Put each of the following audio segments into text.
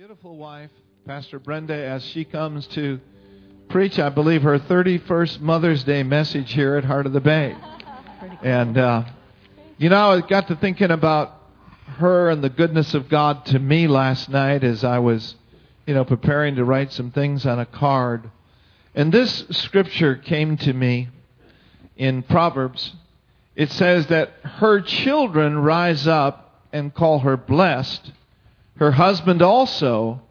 beautiful wife, Pastor Brenda, as she comes to preach, I believe, her 31st Mother's Day message here at Heart of the Bay. And, uh, you know, I got to thinking about her and the goodness of God to me last night as I was, you know, preparing to write some things on a card. And this scripture came to me in Proverbs. It says that her children rise up and call her blessed, her husband also,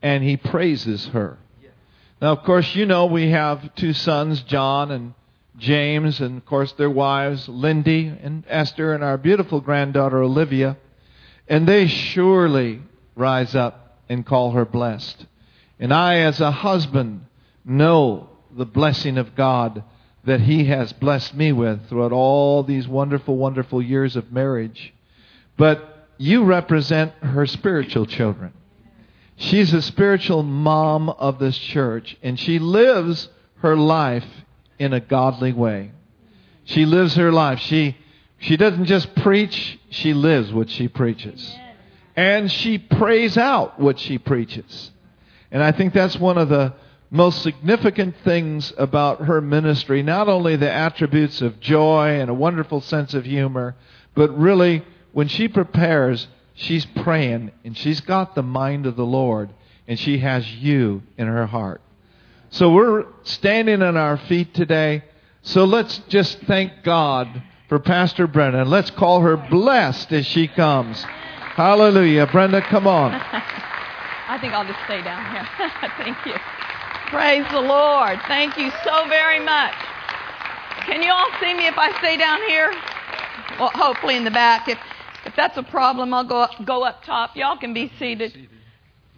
and he praises her. Now, of course, you know we have two sons, John and James, and of course their wives, Lindy and Esther, and our beautiful granddaughter, Olivia. And they surely rise up and call her blessed. And I, as a husband, know the blessing of God that He has blessed me with throughout all these wonderful, wonderful years of marriage. But you represent her spiritual children. She's a spiritual mom of this church, and she lives her life in a godly way. She lives her life. She, she doesn't just preach, she lives what she preaches. And she prays out what she preaches. And I think that's one of the most significant things about her ministry, not only the attributes of joy and a wonderful sense of humor, but really when she prepares, she's praying and she's got the mind of the Lord and she has you in her heart. So we're standing on our feet today. So let's just thank God for Pastor Brenda. Let's call her blessed as she comes. Hallelujah. Brenda, come on. I think I'll just stay down here. Thank you. Praise the Lord. Thank you so very much. Can you all see me if I stay down here? Well, hopefully in the back. If if that's a problem, I'll go up, go up top. Y'all can be seated.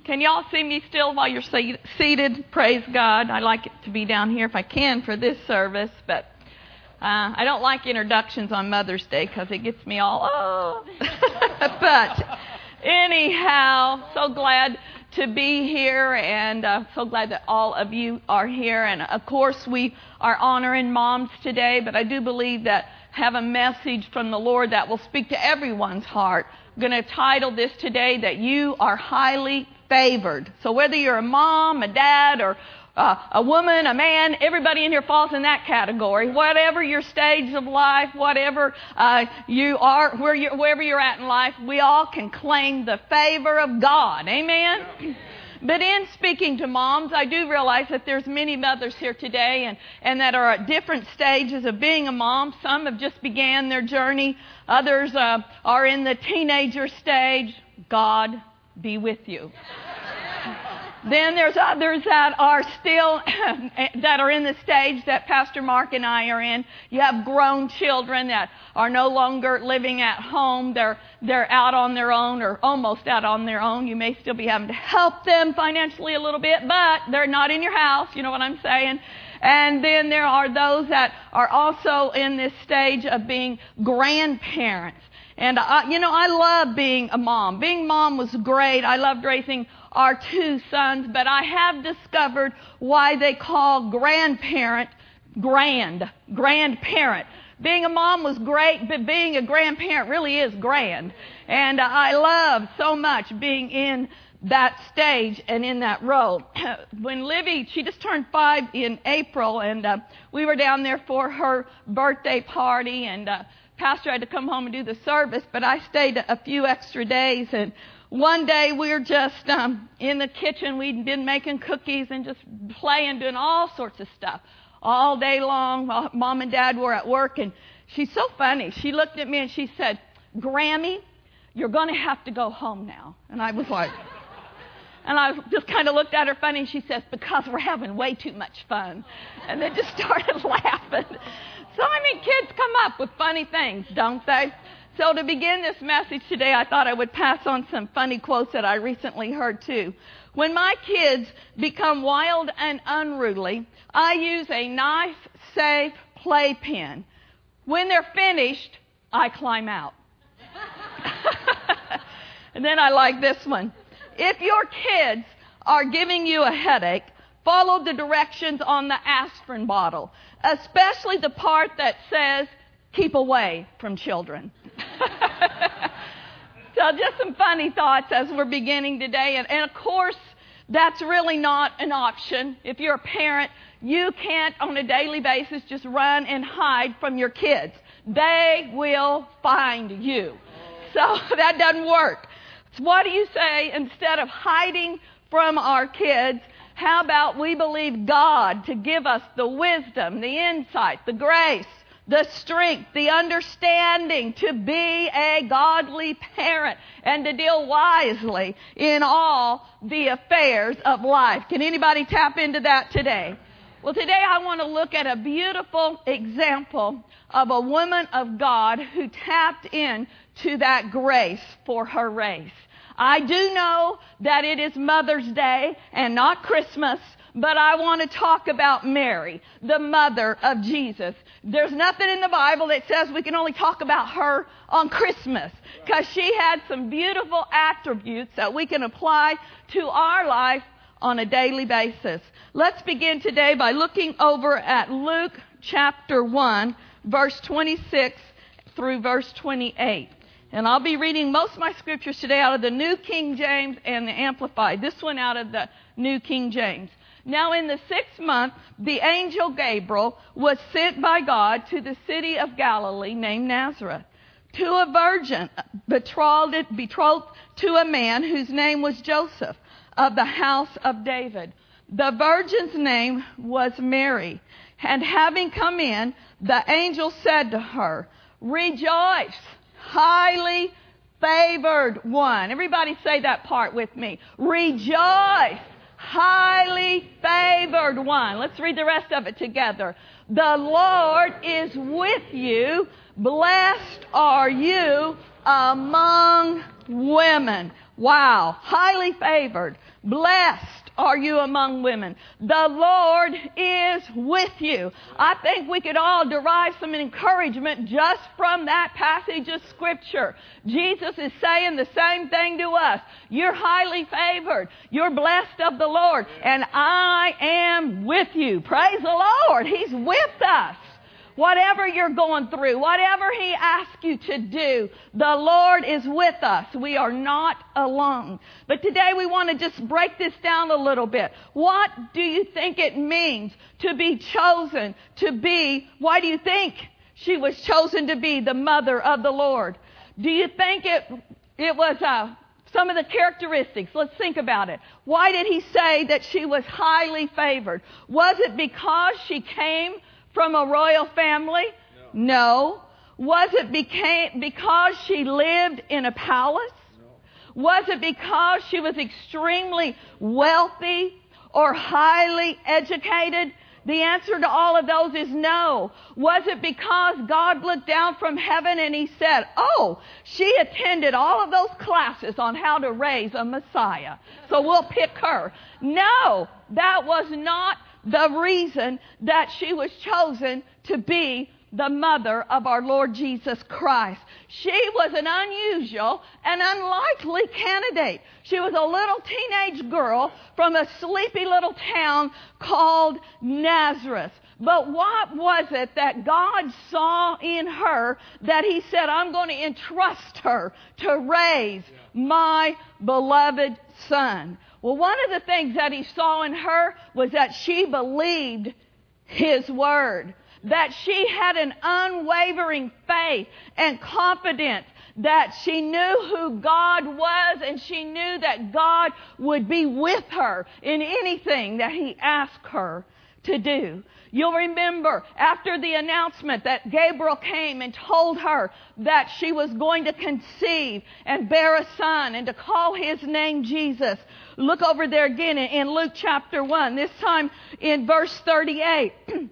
Can y'all see me still while you're seated? Praise God. I like it to be down here if I can for this service, but uh, I don't like introductions on Mother's Day because it gets me all oh. but anyhow, so glad to be here and uh, so glad that all of you are here. And of course, we are honoring moms today, but I do believe that have a message from the Lord that will speak to everyone's heart. I'm going to title this today that you are highly favored. So whether you're a mom, a dad, or uh, a woman, a man, everybody in here falls in that category. Whatever your stage of life, whatever uh, you are, where you, wherever you're at in life, we all can claim the favor of God. Amen. But in speaking to moms, I do realize that there's many mothers here today and, and that are at different stages of being a mom. Some have just began their journey. Others uh, are in the teenager stage. God be with you. Then there's others that are still, that are in the stage that Pastor Mark and I are in. You have grown children that are no longer living at home. They're, they're out on their own or almost out on their own. You may still be having to help them financially a little bit, but they're not in your house. You know what I'm saying? And then there are those that are also in this stage of being grandparents. And I, you know, I love being a mom. Being mom was great. I loved raising our two sons, but I have discovered why they call grandparent grand, grandparent. Being a mom was great, but being a grandparent really is grand. And I love so much being in that stage and in that role. when Livy, she just turned five in April, and uh, we were down there for her birthday party, and uh, Pastor had to come home and do the service, but I stayed a few extra days, and one day we were just um, in the kitchen. We'd been making cookies and just playing, doing all sorts of stuff all day long while mom and dad were at work. And she's so funny. She looked at me and she said, Grammy, you're going to have to go home now. And I was like, and I just kind of looked at her funny she says, because we're having way too much fun. And then just started laughing. So, I mean, kids come up with funny things, don't they? So, to begin this message today, I thought I would pass on some funny quotes that I recently heard too. When my kids become wild and unruly, I use a nice, safe playpen. When they're finished, I climb out. and then I like this one. If your kids are giving you a headache, follow the directions on the aspirin bottle, especially the part that says, keep away from children. So just some funny thoughts as we're beginning today. And, and of course, that's really not an option. If you're a parent, you can't on a daily basis just run and hide from your kids. They will find you. So that doesn't work. So what do you say instead of hiding from our kids? How about we believe God to give us the wisdom, the insight, the grace, the strength, the understanding to be a godly parent and to deal wisely in all the affairs of life. Can anybody tap into that today? Well, today I want to look at a beautiful example of a woman of God who tapped in to that grace for her race. I do know that it is Mother's Day and not Christmas, but I want to talk about Mary, the mother of Jesus. There's nothing in the Bible that says we can only talk about her on Christmas because she had some beautiful attributes that we can apply to our life on a daily basis. Let's begin today by looking over at Luke chapter 1, verse 26 through verse 28. And I'll be reading most of my scriptures today out of the New King James and the Amplified. This one out of the New King James. Now, in the sixth month, the angel Gabriel was sent by God to the city of Galilee named Nazareth to a virgin betrothed, betrothed to a man whose name was Joseph of the house of David. The virgin's name was Mary. And having come in, the angel said to her, Rejoice, highly favored one. Everybody say that part with me. Rejoice highly favored one. Let's read the rest of it together. The Lord is with you. Blessed are you among women. Wow. Highly favored. Blessed are you among women? The Lord is with you. I think we could all derive some encouragement just from that passage of Scripture. Jesus is saying the same thing to us. You're highly favored. You're blessed of the Lord. And I am with you. Praise the Lord. He's with us. Whatever you're going through, whatever He asks you to do, the Lord is with us. We are not alone. But today we want to just break this down a little bit. What do you think it means to be chosen to be, why do you think she was chosen to be the mother of the Lord? Do you think it, it was, uh, some of the characteristics. Let's think about it. Why did he say that she was highly favored? Was it because she came from a royal family? No. no. Was it became, because she lived in a palace? No. Was it because she was extremely wealthy or highly educated? The answer to all of those is no. Was it because God looked down from heaven and He said, Oh, she attended all of those classes on how to raise a Messiah, so we'll pick her? No, that was not the reason that she was chosen to be the mother of our Lord Jesus Christ. She was an unusual and unlikely candidate. She was a little teenage girl from a sleepy little town called Nazareth. But what was it that God saw in her that He said, I'm going to entrust her to raise my beloved son? Well, one of the things that he saw in her was that she believed his word, that she had an unwavering faith and confidence that she knew who God was and she knew that God would be with her in anything that he asked her to do. You'll remember after the announcement that Gabriel came and told her that she was going to conceive and bear a son and to call his name Jesus. Look over there again in Luke chapter 1, this time in verse 38.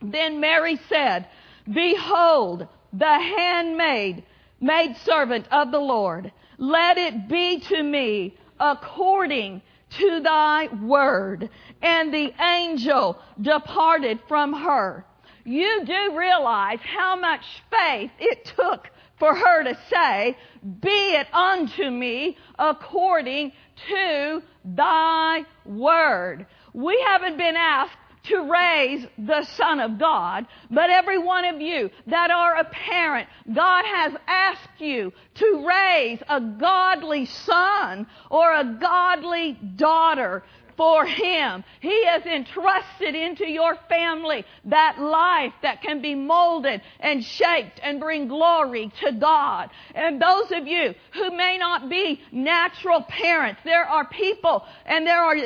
then Mary said, Behold, the handmaid, maid servant of the Lord. Let it be to me according to thy word. And the angel departed from her. You do realize how much faith it took for her to say, Be it unto me according to thy word. We haven't been asked to raise the Son of God, but every one of you that are a parent, God has asked you to raise a godly son or a godly daughter for Him. He has entrusted into your family that life that can be molded and shaped and bring glory to God. And those of you who may not be natural parents, there are people and there are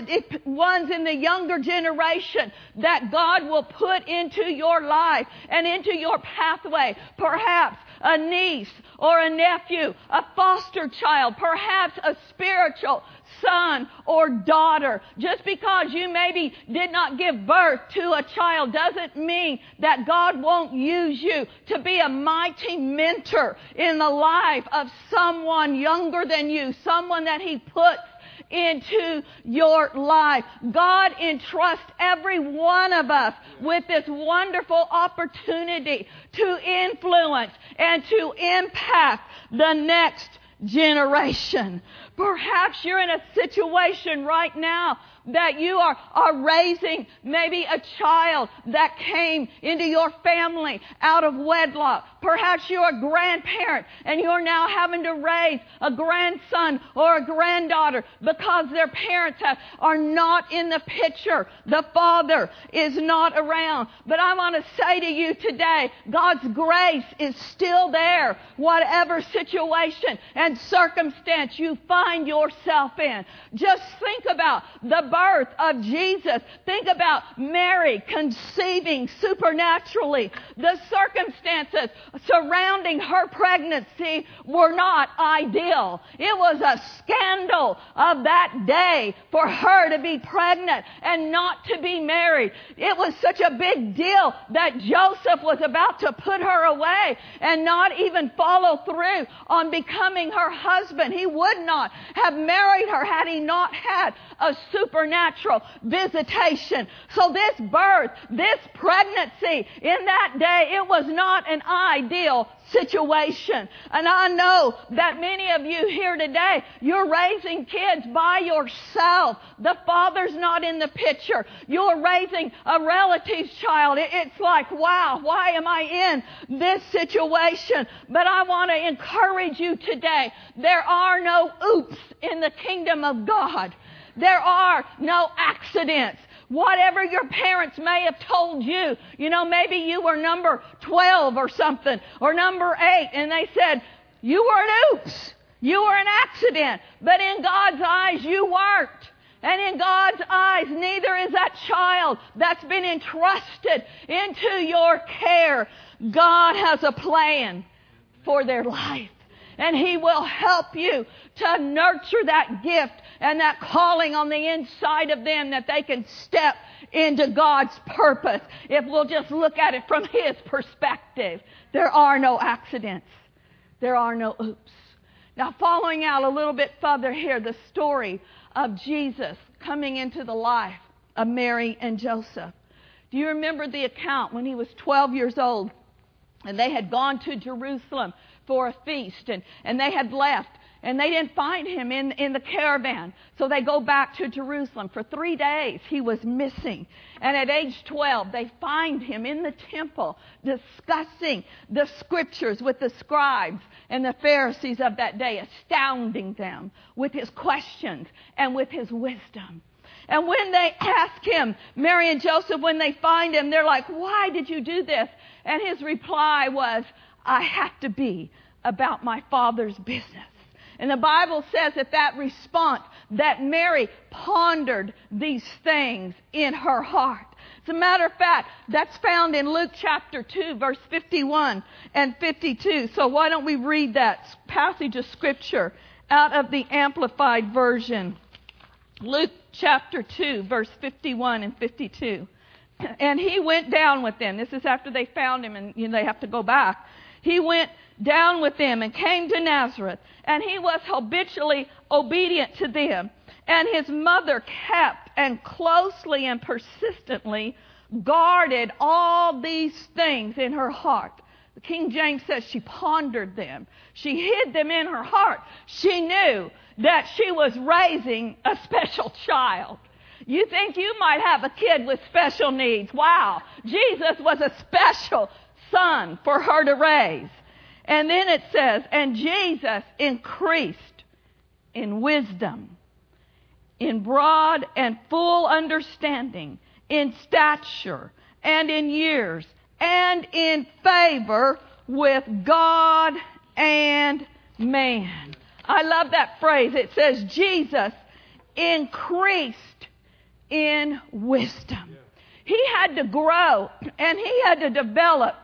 ones in the younger generation that God will put into your life and into your pathway. Perhaps a niece or a nephew, a foster child, perhaps a spiritual son or daughter. Just because you maybe did not give birth to a child doesn't mean that God won't use you to be a mighty mentor in the life of someone younger than you, someone that He puts into your life. God entrusts every one of us with this wonderful opportunity to influence and to impact the next generation. Perhaps you're in a situation right now that you are, are raising maybe a child that came into your family out of wedlock. Perhaps you're a grandparent and you're now having to raise a grandson or a granddaughter because their parents have, are not in the picture. The father is not around. But I want to say to you today, God's grace is still there, whatever situation and circumstance you find yourself in. Just think about the birth of Jesus. Think about Mary conceiving supernaturally. The circumstances surrounding her pregnancy were not ideal. It was a scandal of that day for her to be pregnant and not to be married. It was such a big deal that Joseph was about to put her away and not even follow through on becoming her husband. He would not have married her had he not had a supernatural visitation. So this birth, this pregnancy in that day, it was not an ideal situation. And I know that many of you here today, you're raising kids by yourself. The father's not in the picture. You're raising a relative's child. It's like, wow, why am I in this situation? But I want to encourage you today. There are no oops in the kingdom of God. There are no accidents. Whatever your parents may have told you, you know, maybe you were number 12 or something, or number 8, and they said, you were an oops. You were an accident. But in God's eyes, you weren't. And in God's eyes, neither is that child that's been entrusted into your care. God has a plan for their life. And He will help you to nurture that gift and that calling on the inside of them that they can step into God's purpose. If we'll just look at it from His perspective, there are no accidents. There are no oops. Now, following out a little bit further here, the story of Jesus coming into the life of Mary and Joseph. Do you remember the account when he was 12 years old and they had gone to Jerusalem for a feast and, and they had left and they didn't find him in, in the caravan. So they go back to Jerusalem. For three days, he was missing. And at age 12, they find him in the temple discussing the scriptures with the scribes and the Pharisees of that day, astounding them with his questions and with his wisdom. And when they ask him, Mary and Joseph, when they find him, they're like, Why did you do this? And his reply was, I have to be about my father's business. And the Bible says that that response, that Mary pondered these things in her heart. As a matter of fact, that's found in Luke chapter 2, verse 51 and 52. So why don't we read that passage of scripture out of the Amplified Version? Luke chapter 2, verse 51 and 52. And he went down with them. This is after they found him and you know, they have to go back. He went down with them and came to Nazareth, and he was habitually obedient to them. And his mother kept and closely and persistently guarded all these things in her heart. The King James says she pondered them. She hid them in her heart. She knew that she was raising a special child. You think you might have a kid with special needs. Wow. Jesus was a special son for her to raise. And then it says, and Jesus increased in wisdom, in broad and full understanding, in stature, and in years, and in favor with God and man. I love that phrase. It says, Jesus increased in wisdom. He had to grow and he had to develop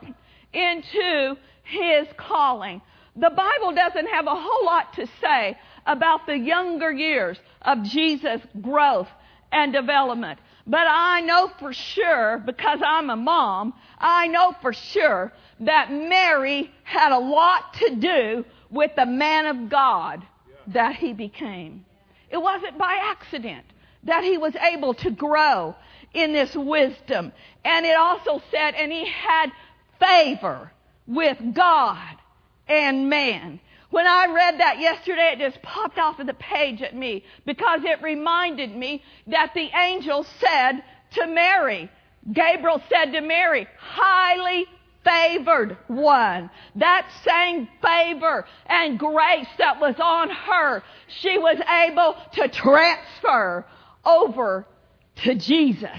into his calling. The Bible doesn't have a whole lot to say about the younger years of Jesus' growth and development. But I know for sure, because I'm a mom, I know for sure that Mary had a lot to do with the man of God that he became. It wasn't by accident that he was able to grow in this wisdom. And it also said, and he had favor with God and man. When I read that yesterday, it just popped off of the page at me because it reminded me that the angel said to Mary, Gabriel said to Mary, highly favored one. That same favor and grace that was on her, she was able to transfer over to Jesus.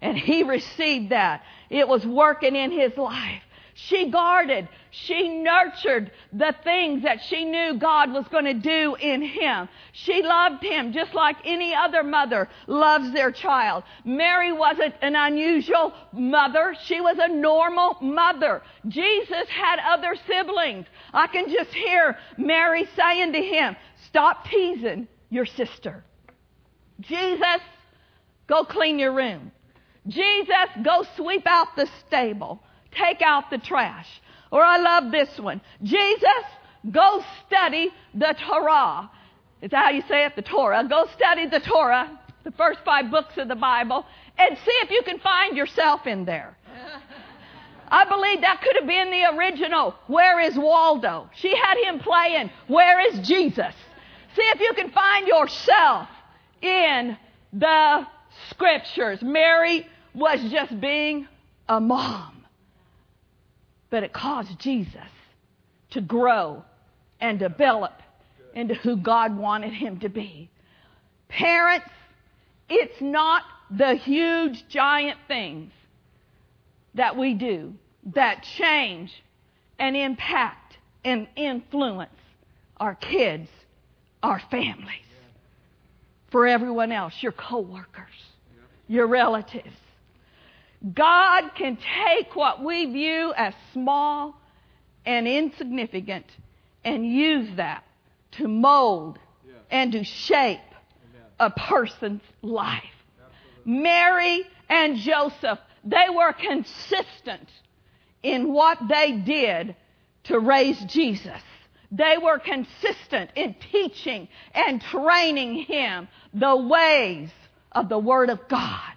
And he received that. It was working in his life. She guarded, she nurtured the things that she knew God was going to do in him. She loved him just like any other mother loves their child. Mary wasn't an unusual mother. She was a normal mother. Jesus had other siblings. I can just hear Mary saying to him, stop teasing your sister. Jesus, go clean your room. Jesus, go sweep out the stable. Take out the trash. Or I love this one. Jesus, go study the Torah. Is that how you say it? The Torah. Go study the Torah, the first five books of the Bible, and see if you can find yourself in there. I believe that could have been the original Where is Waldo? She had him playing Where is Jesus? See if you can find yourself in the scriptures. Mary was just being a mom but it caused Jesus to grow and develop into who God wanted him to be. Parents, it's not the huge, giant things that we do that change and impact and influence our kids, our families. For everyone else, your coworkers, your relatives, God can take what we view as small and insignificant and use that to mold and to shape a person's life. Mary and Joseph, they were consistent in what they did to raise Jesus. They were consistent in teaching and training him the ways of the Word of God.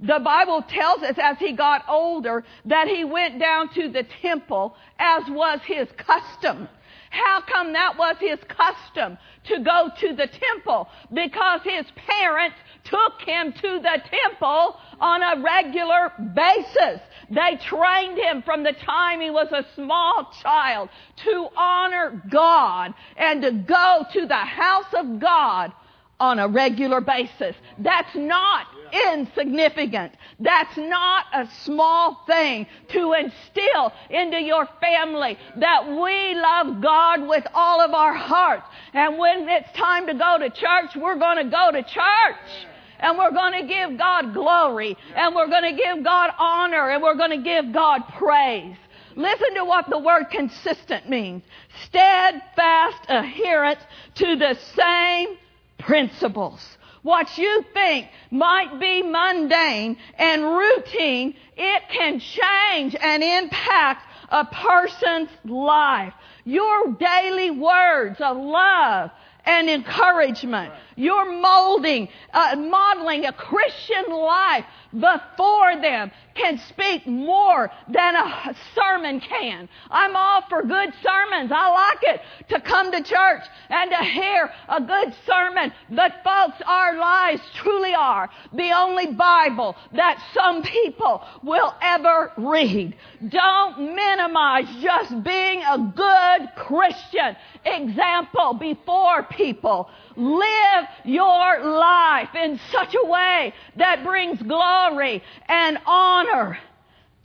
The Bible tells us as he got older that he went down to the temple as was his custom. How come that was his custom to go to the temple? Because his parents took him to the temple on a regular basis. They trained him from the time he was a small child to honor God and to go to the house of God on a regular basis. That's not insignificant. That's not a small thing to instill into your family that we love God with all of our hearts. And when it's time to go to church, we're going to go to church. And we're going to give God glory. And we're going to give God honor. And we're going to give God praise. Listen to what the word consistent means. Steadfast adherence to the same principles. What you think might be mundane and routine, it can change and impact a person's life. Your daily words of love and encouragement, You're molding, uh, modeling a Christian life before them can speak more than a sermon can. I'm all for good sermons. I like it to come to church and to hear a good sermon. But folks, our lives truly are the only Bible that some people will ever read. Don't minimize just being a good Christian example before people. Live your life in such a way that brings glory and honor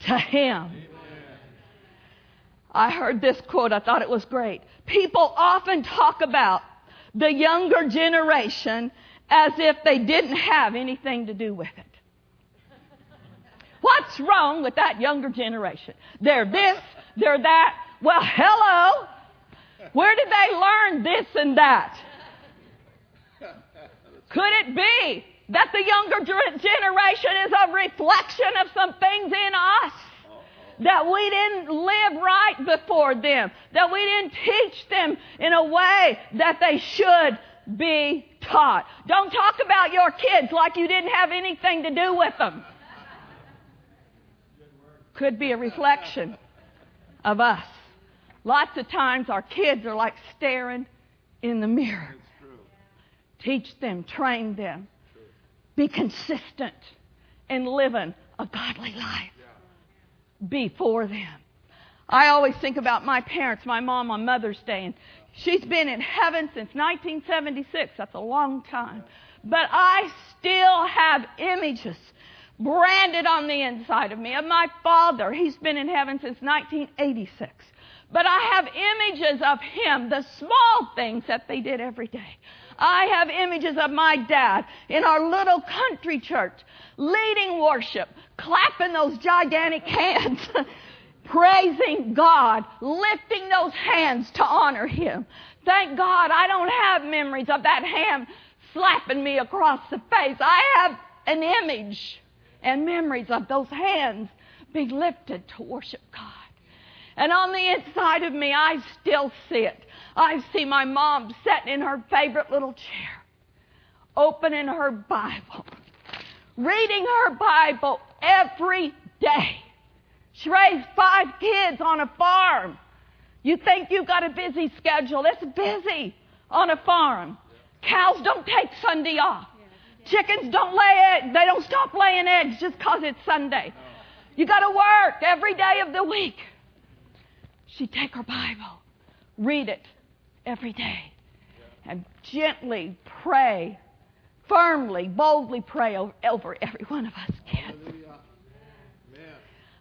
to Him. I heard this quote, I thought it was great. People often talk about the younger generation as if they didn't have anything to do with it. What's wrong with that younger generation? They're this, they're that. Well, hello. Where did they learn this and that? Could it be that the younger generation is a reflection of some things in us? That we didn't live right before them, that we didn't teach them in a way that they should be taught. Don't talk about your kids like you didn't have anything to do with them. Could be a reflection of us. Lots of times our kids are like staring in the mirror. Teach them, train them, be consistent in living a godly life before them. I always think about my parents, my mom on Mother's Day, and she's been in heaven since 1976. That's a long time. But I still have images branded on the inside of me of my father. He's been in heaven since 1986. But I have images of him, the small things that they did every day. I have images of my dad in our little country church leading worship, clapping those gigantic hands, praising God, lifting those hands to honor Him. Thank God I don't have memories of that hand slapping me across the face. I have an image and memories of those hands being lifted to worship God. And on the inside of me, I still see it. I see my mom sitting in her favorite little chair, opening her Bible, reading her Bible every day. She raised five kids on a farm. You think you've got a busy schedule. It's busy on a farm. Cows don't take Sunday off. Chickens don't lay eggs. They don't stop laying eggs just because it's Sunday. You got to work every day of the week. She'd take her Bible, read it every day, and gently pray, firmly, boldly pray over every one of us kids.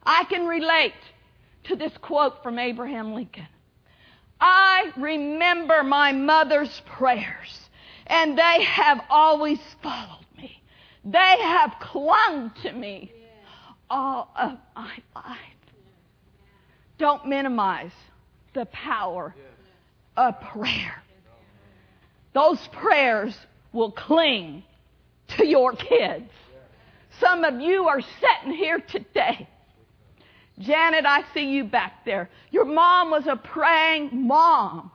I can relate to this quote from Abraham Lincoln. I remember my mother's prayers, and they have always followed me. They have clung to me all of my life. Don't minimize the power of prayer. Those prayers will cling to your kids. Some of you are sitting here today. Janet, I see you back there. Your mom was a praying mom.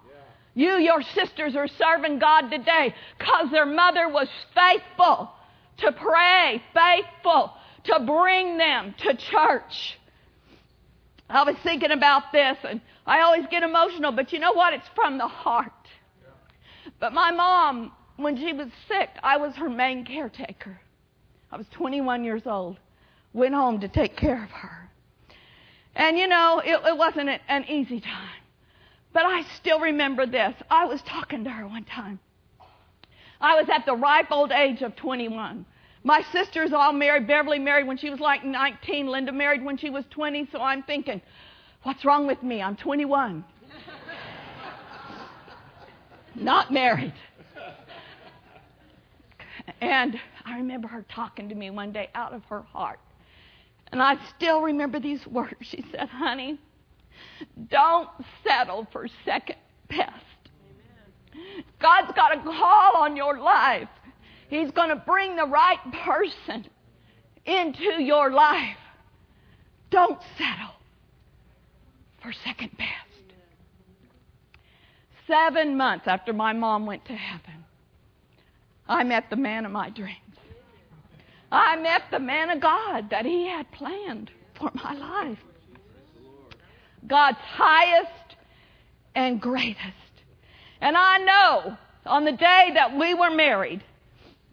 You, your sisters, are serving God today because their mother was faithful to pray, faithful to bring them to church. I was thinking about this, and I always get emotional, but you know what? It's from the heart. But my mom, when she was sick, I was her main caretaker. I was 21 years old. Went home to take care of her. And you know, it, it wasn't an easy time. But I still remember this. I was talking to her one time. I was at the ripe old age of 21. My sisters all married. Beverly married when she was like 19. Linda married when she was 20. So I'm thinking, what's wrong with me? I'm 21. Not married. And I remember her talking to me one day out of her heart. And I still remember these words. She said, Honey, don't settle for second best. God's got a call on your life. He's going to bring the right person into your life. Don't settle for second best. Seven months after my mom went to heaven, I met the man of my dreams. I met the man of God that He had planned for my life. God's highest and greatest. And I know on the day that we were married,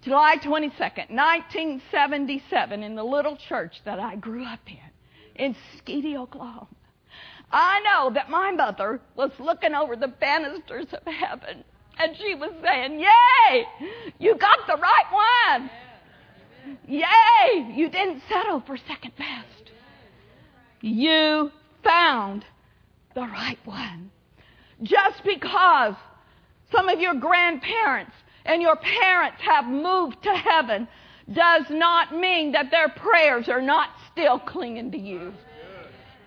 July 22nd, 1977, in the little church that I grew up in, in Skedee, Oklahoma, I know that my mother was looking over the banisters of heaven and she was saying, Yay! You got the right one! Yay! You didn't settle for second best. You found the right one. Just because some of your grandparents and your parents have moved to heaven does not mean that their prayers are not still clinging to you.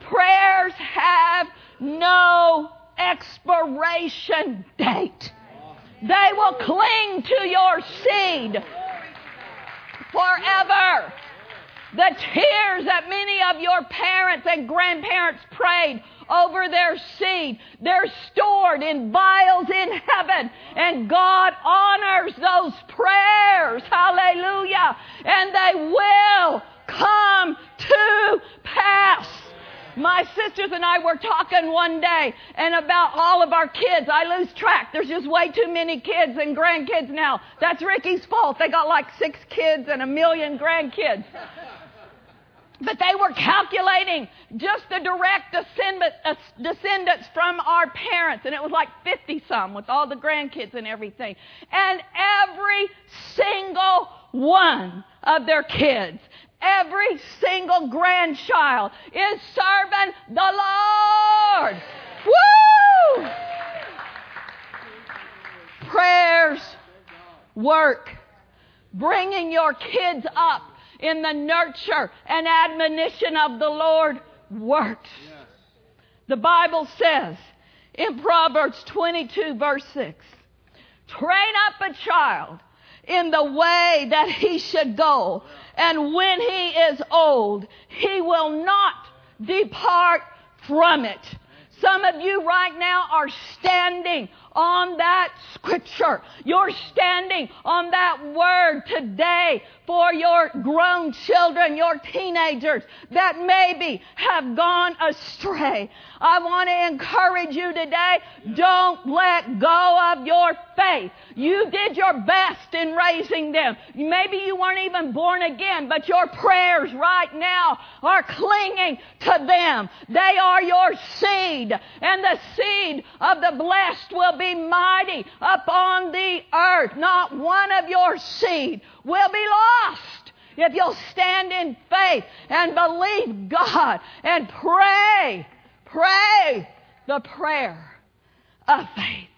Prayers have no expiration date. They will cling to your seed forever. The tears that many of your parents and grandparents prayed over their seed, they're stored in vials in heaven, and God honors those prayers. Hallelujah. And they will come to pass. My sisters and I were talking one day and about all of our kids. I lose track. There's just way too many kids and grandkids now. That's Ricky's fault. They got like six kids and a million grandkids. But they were calculating just the direct uh, descendants from our parents, and it was like 50 some with all the grandkids and everything. And every single one of their kids Every single grandchild is serving the Lord. Woo! Prayers work. Bringing your kids up in the nurture and admonition of the Lord works. The Bible says in Proverbs 22, verse 6 train up a child in the way that he should go. And when he is old, he will not depart from it. Some of you right now are standing on that scripture. You're standing on that word today for your grown children, your teenagers that maybe have gone astray. I want to encourage you today, don't let go of your faith. You did your best in raising them. Maybe you weren't even born again, but your prayers right now are clinging to them. They are your seed, and the seed of the blessed will be mighty upon the earth. Not one of your seed will be lost if you'll stand in faith and believe God and pray, pray the prayer of faith.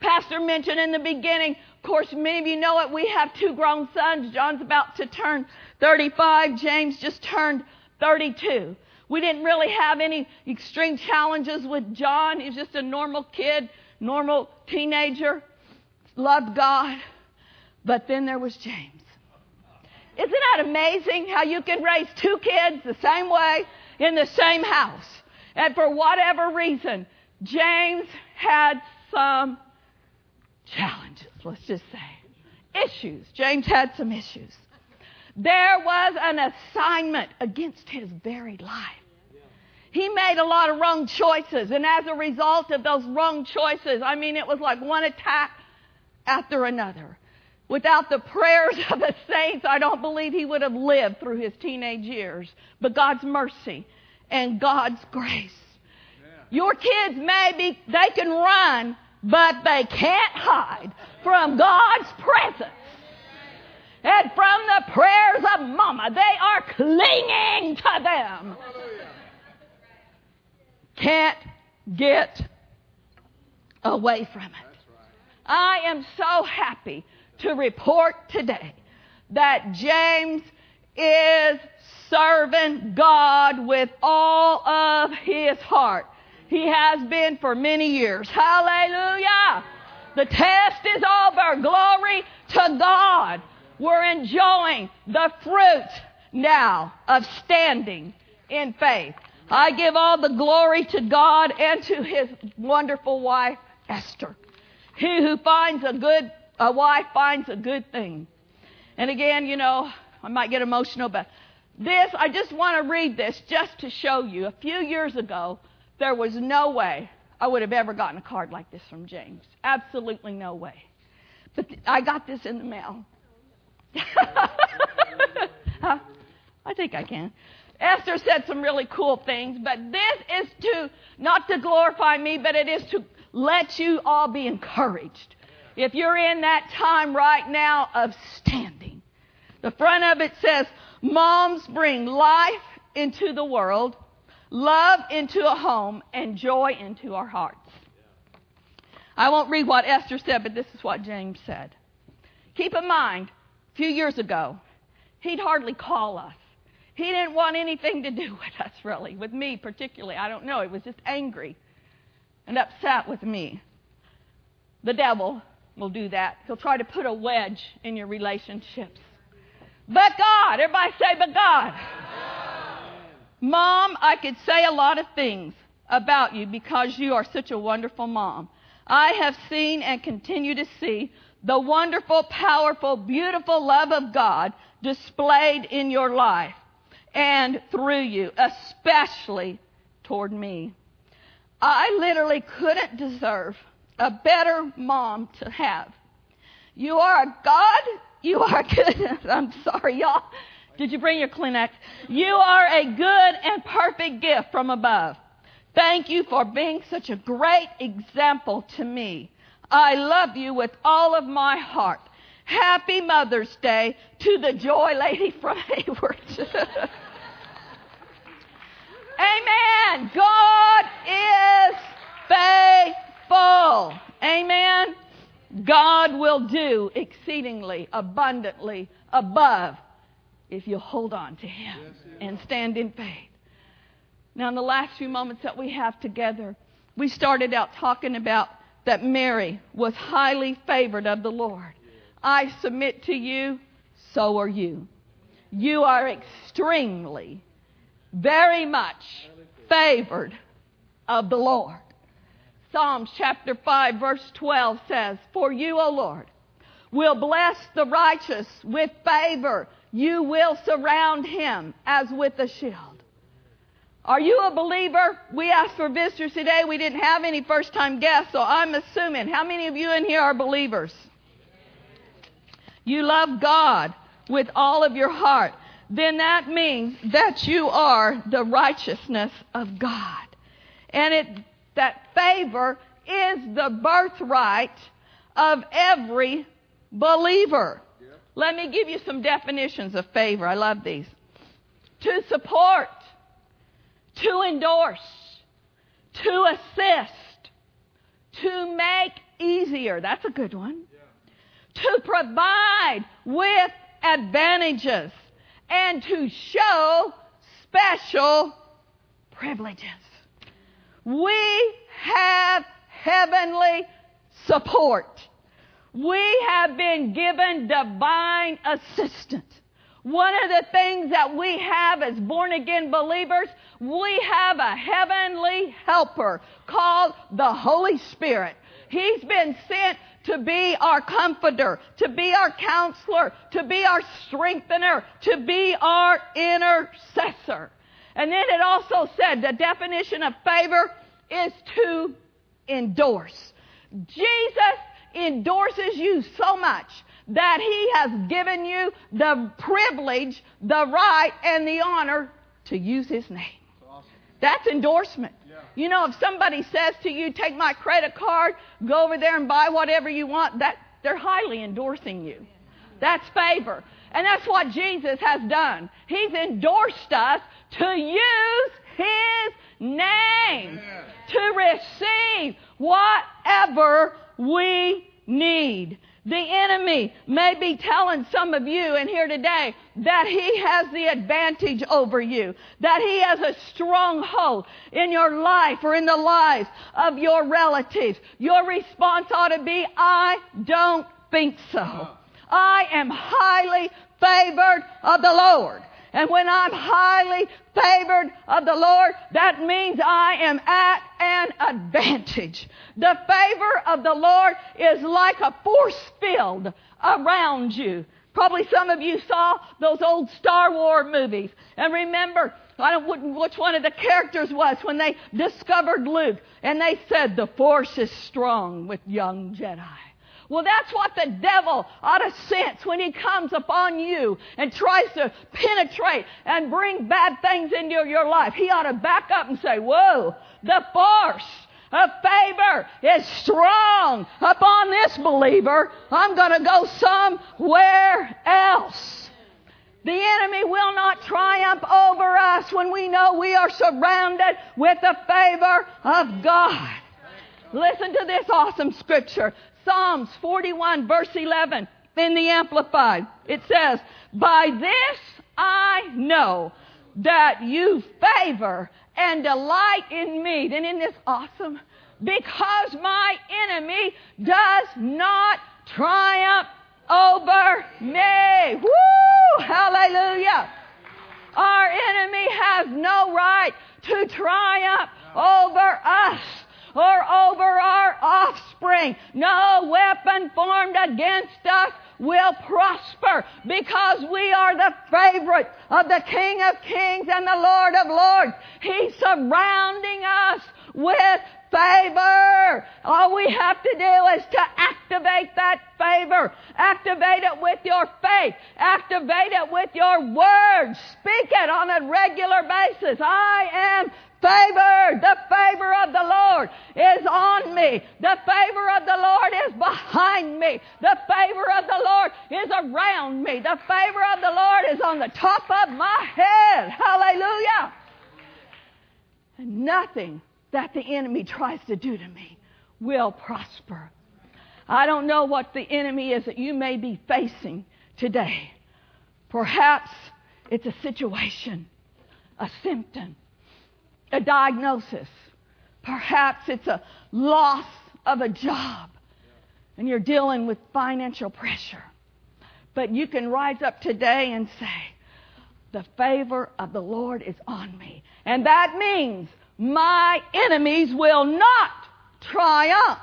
Pastor mentioned in the beginning, of course, many of you know it, we have two grown sons. John's about to turn 35. James just turned 32. We didn't really have any extreme challenges with John. He's just a normal kid, normal teenager, loved God. But then there was James. Isn't that amazing how you can raise two kids the same way in the same house? And for whatever reason, James had some challenges, let's just say. Issues. James had some issues. There was an assignment against his very life. He made a lot of wrong choices, and as a result of those wrong choices, I mean, it was like one attack after another. Without the prayers of the saints, I don't believe he would have lived through his teenage years. But God's mercy and God's grace. Your kids maybe they can run, but they can't hide from God's presence. And from the prayers of mama, they are clinging to them. Can't get away from it. I am so happy to report today that James is serving God with all of his heart. He has been for many years. Hallelujah. The test is over. Glory to God. We're enjoying the fruit now of standing in faith. I give all the glory to God and to his wonderful wife, Esther. He who finds a good a wife finds a good thing. And again, you know, I might get emotional, but this, I just want to read this just to show you. A few years ago, there was no way I would have ever gotten a card like this from James. Absolutely no way. But th- I got this in the mail. huh? I think I can. Esther said some really cool things, but this is to, not to glorify me, but it is to let you all be encouraged. If you're in that time right now of standing, the front of it says, Moms bring life into the world, love into a home, and joy into our hearts. I won't read what Esther said, but this is what James said. Keep in mind, a few years ago, he'd hardly call us. He didn't want anything to do with us, really, with me particularly. I don't know. He was just angry and upset with me. The devil will do that. He'll try to put a wedge in your relationships. But God, everybody say, but God. Mom, I could say a lot of things about you because you are such a wonderful mom. I have seen and continue to see the wonderful, powerful, beautiful love of God displayed in your life and through you, especially toward me. I literally couldn't deserve a better mom to have. You are God. You are good. I'm sorry, y'all. Did you bring your Kleenex? You are a good and perfect gift from above. Thank you for being such a great example to me. I love you with all of my heart. Happy Mother's Day to the Joy Lady from Hayward. Amen. God is faithful. Amen. God will do exceedingly abundantly above if you hold on to Him and stand in faith. Now, in the last few moments that we have together, we started out talking about that Mary was highly favored of the Lord. I submit to you, so are you. You are extremely very much favored of the Lord. Psalms chapter 5 verse 12 says, For you, O Lord, will bless the righteous with favor. You will surround him as with a shield. Are you a believer? We asked for visitors today. We didn't have any first time guests, so I'm assuming. How many of you in here are believers? You love God with all of your heart then that means that you are the righteousness of God. And it, that favor is the birthright of every believer. Let me give you some definitions of favor. I love these. To support, to endorse, to assist, to make easier. That's a good one. Yeah. To provide with advantages and to show special privileges. We have heavenly support. We have been given divine assistance. One of the things that we have as born again believers, we have a heavenly helper called the Holy Spirit. He's been sent to be our comforter, to be our counselor, to be our strengthener, to be our intercessor. And then it also said the definition of favor is to endorse. Jesus endorses you so much that he has given you the privilege, the right, and the honor to use his name. That's endorsement. Yeah. You know, if somebody says to you, take my credit card, go over there and buy whatever you want, that they're highly endorsing you. That's favor. And that's what Jesus has done. He's endorsed us to use His name to receive whatever we need. The enemy may be telling some of you in here today that he has the advantage over you, that he has a stronghold in your life or in the lives of your relatives. Your response ought to be, I don't think so. Uh-huh. I am highly favored of the Lord. And when I'm highly favored of the Lord, that means I am at an advantage. The favor of the Lord is like a force field around you. Probably some of you saw those old Star Wars movies. And remember, I don't which one of the characters was when they discovered Luke and they said the force is strong with young Jedi. Well, that's what the devil ought to sense when he comes upon you and tries to penetrate and bring bad things into your life. He ought to back up and say, whoa, the force of favor is strong upon this believer. I'm going to go somewhere else. The enemy will not triumph over us when we know we are surrounded with the favor of God. Listen to this awesome scripture. Psalms 41 verse 11 in the Amplified. It says, By this I know that you favor and delight in me. Then isn't this awesome? Because my enemy does not triumph over me. Woo! Hallelujah. Our enemy has no right to triumph over us or over our offspring. No weapon formed against us will prosper because we are the favorite of the King of Kings and the Lord of Lords. He's surrounding us with favor. All we have to do is to activate that favor. Activate it with your faith. Activate it with your words. Speak it on a regular basis. I am favored. The favor of the Lord is on me. The favor of the Lord is behind me. The favor of the Lord is around me. The favor of the Lord is on the top of my head. Hallelujah. And nothing that the enemy tries to do to me will prosper. I don't know what the enemy is that you may be facing today. Perhaps it's a situation, a symptom, a diagnosis. Perhaps it's a loss of a job and you're dealing with financial pressure. But you can rise up today and say, the favor of the Lord is on me. And that means my enemies will not triumph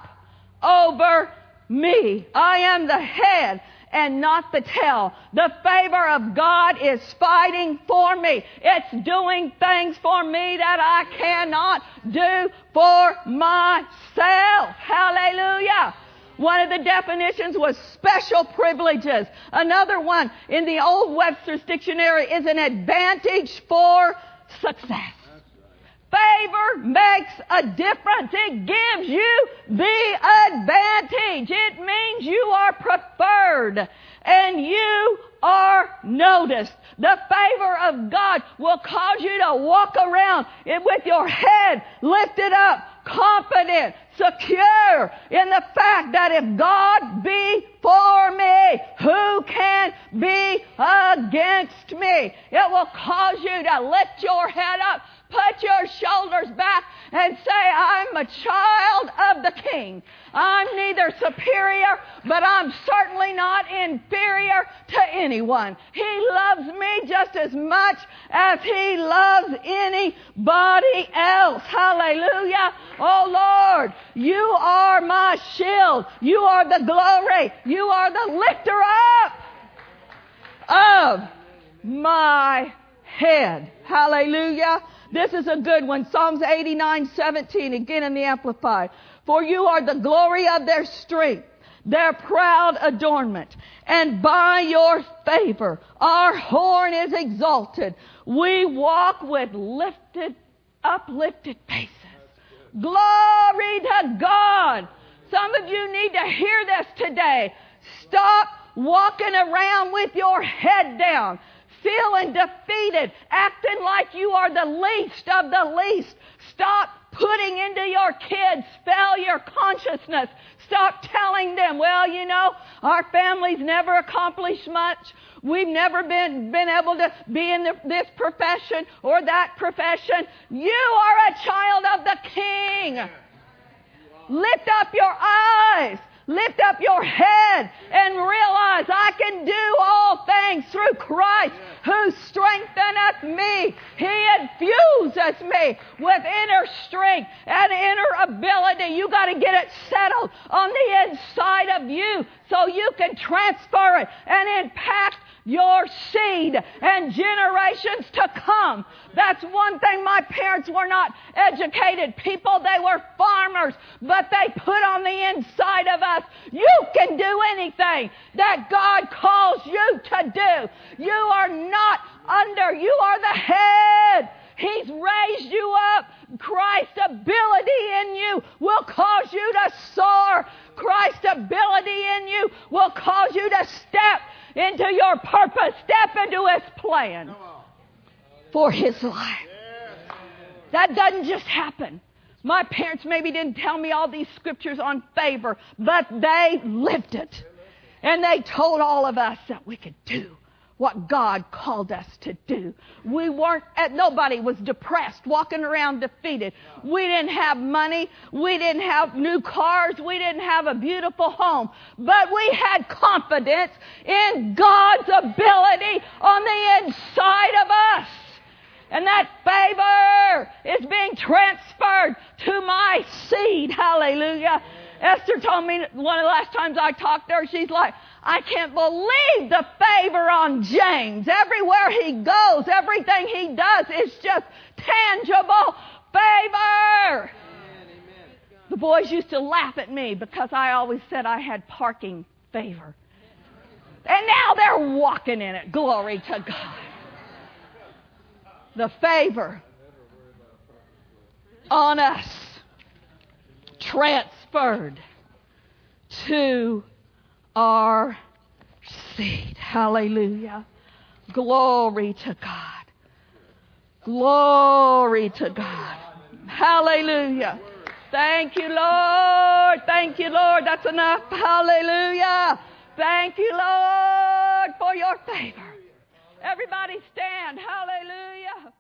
over me. I am the head and not the tail. The favor of God is fighting for me. It's doing things for me that I cannot do for myself. Hallelujah. One of the definitions was special privileges. Another one in the Old Webster's Dictionary is an advantage for success. Favor makes a difference. It gives you the advantage. It means you are preferred and you are noticed. The favor of God will cause you to walk around with your head lifted up, confident, secure in the fact that if God be for me, who can be against me? It will cause you to lift your head up Put your shoulders back and say, I'm a child of the King. I'm neither superior, but I'm certainly not inferior to anyone. He loves me just as much as He loves anybody else. Hallelujah. Oh Lord, you are my shield. You are the glory. You are the lifter up of my head. Hallelujah. This is a good one. Psalms 89, 17, again in the Amplified. For you are the glory of their strength, their proud adornment. And by your favor, our horn is exalted. We walk with lifted, uplifted faces. Glory to God. Some of you need to hear this today. Stop walking around with your head down feeling defeated, acting like you are the least of the least. Stop putting into your kids failure consciousness. Stop telling them, well, you know, our family's never accomplished much. We've never been, been able to be in the, this profession or that profession. You are a child of the King. Lift up your eyes. Lift up your head and realize I can do all things through Christ who strengtheneth me. He infuses me with inner strength and inner ability. You got to get it settled on the inside of you so you can transfer it and impact your seed and generations to come. That's one thing my parents were not educated people. They were farmers, but they put on the inside of us, you can do anything that God calls you to do. You are not under, you are the head. He's raised you up. Christ's ability in you will cause you to soar. Christ's ability in you will cause you to step into your purpose, step into His plan for His life. That doesn't just happen. My parents maybe didn't tell me all these scriptures on favor, but they lived it. And they told all of us that we could do what God called us to do. We weren't, eh, nobody was depressed, walking around defeated. We didn't have money. We didn't have new cars. We didn't have a beautiful home. But we had confidence in God's ability on the inside of us. And that favor is being transferred to my seed. Hallelujah. Esther told me one of the last times I talked to her, she's like, I can't believe the favor on James. Everywhere he goes, everything he does is just tangible favor. The boys used to laugh at me because I always said I had parking favor. And now they're walking in it. Glory to God. The favor on us transferred to our seed. Hallelujah. Glory to God. Glory to God. Hallelujah. Thank you, Lord. Thank you, Lord. That's enough. Hallelujah. Thank you, Lord, for your favor. Everybody stand. Hallelujah.